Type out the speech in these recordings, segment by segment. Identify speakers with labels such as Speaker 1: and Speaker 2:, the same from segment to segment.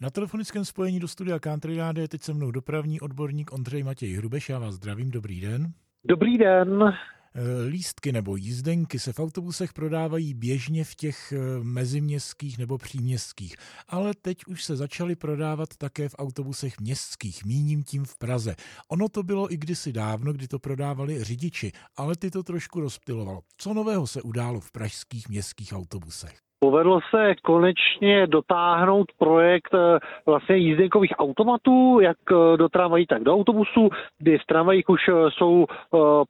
Speaker 1: Na telefonickém spojení do studia Country Rády je teď se mnou dopravní odborník Ondřej Matěj Hrubeš. Já vás zdravím, dobrý den.
Speaker 2: Dobrý den.
Speaker 1: Eh, lístky nebo jízdenky se v autobusech prodávají běžně v těch eh, meziměstských nebo příměstských, ale teď už se začaly prodávat také v autobusech městských, míním tím v Praze. Ono to bylo i kdysi dávno, kdy to prodávali řidiči, ale ty to trošku rozptilovalo. Co nového se událo v pražských městských autobusech?
Speaker 2: Povedlo se konečně dotáhnout projekt eh, vlastně jízdenkových automatů, jak eh, do tramvají, tak do autobusů, kdy v tramvajích už eh, jsou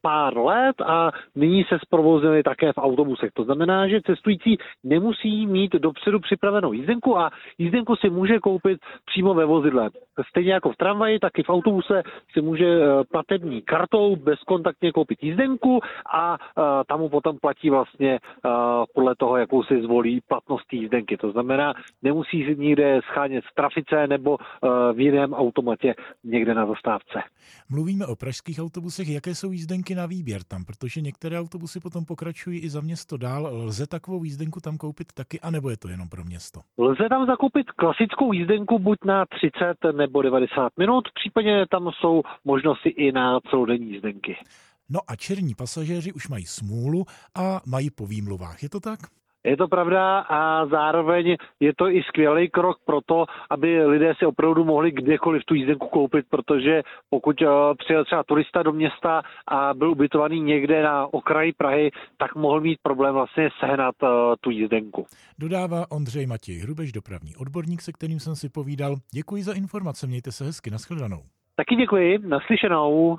Speaker 2: pár let a nyní se zprovoznili také v autobusech. To znamená, že cestující nemusí mít dopředu připravenou jízdenku a jízdenku si může koupit přímo ve vozidle. Stejně jako v tramvaji, tak i v autobuse si může platební kartou bezkontaktně koupit jízdenku a tam mu potom platí vlastně podle toho, jakou si zvolí platnost jízdenky. To znamená, nemusí si nikde schánět v trafice nebo eh, v jiném automatě někde na zastávce.
Speaker 1: Mluvíme o pražských autobusech. Jaké jsou jízdenky na výběr tam? Protože některé autobusy potom pokračují i za město dál. Lze takovou jízdenku tam koupit taky, anebo je to jenom pro město?
Speaker 2: Lze tam zakoupit klasickou jízdenku buď na 30 nebo 90 minut, případně tam jsou možnosti i na celodenní jízdenky.
Speaker 1: No a černí pasažéři už mají smůlu a mají po výmluvách. Je to tak?
Speaker 2: Je to pravda a zároveň je to i skvělý krok pro to, aby lidé si opravdu mohli kdekoliv tu jízdenku koupit, protože pokud eh, přijel třeba turista do města a byl ubytovaný někde na okraji Prahy, tak mohl mít problém vlastně sehnat eh, tu jízdenku.
Speaker 1: Dodává Ondřej Matěj Hrubež, dopravní odborník, se kterým jsem si povídal. Děkuji za informace, mějte se hezky, nashledanou.
Speaker 2: Taky děkuji, naslyšenou.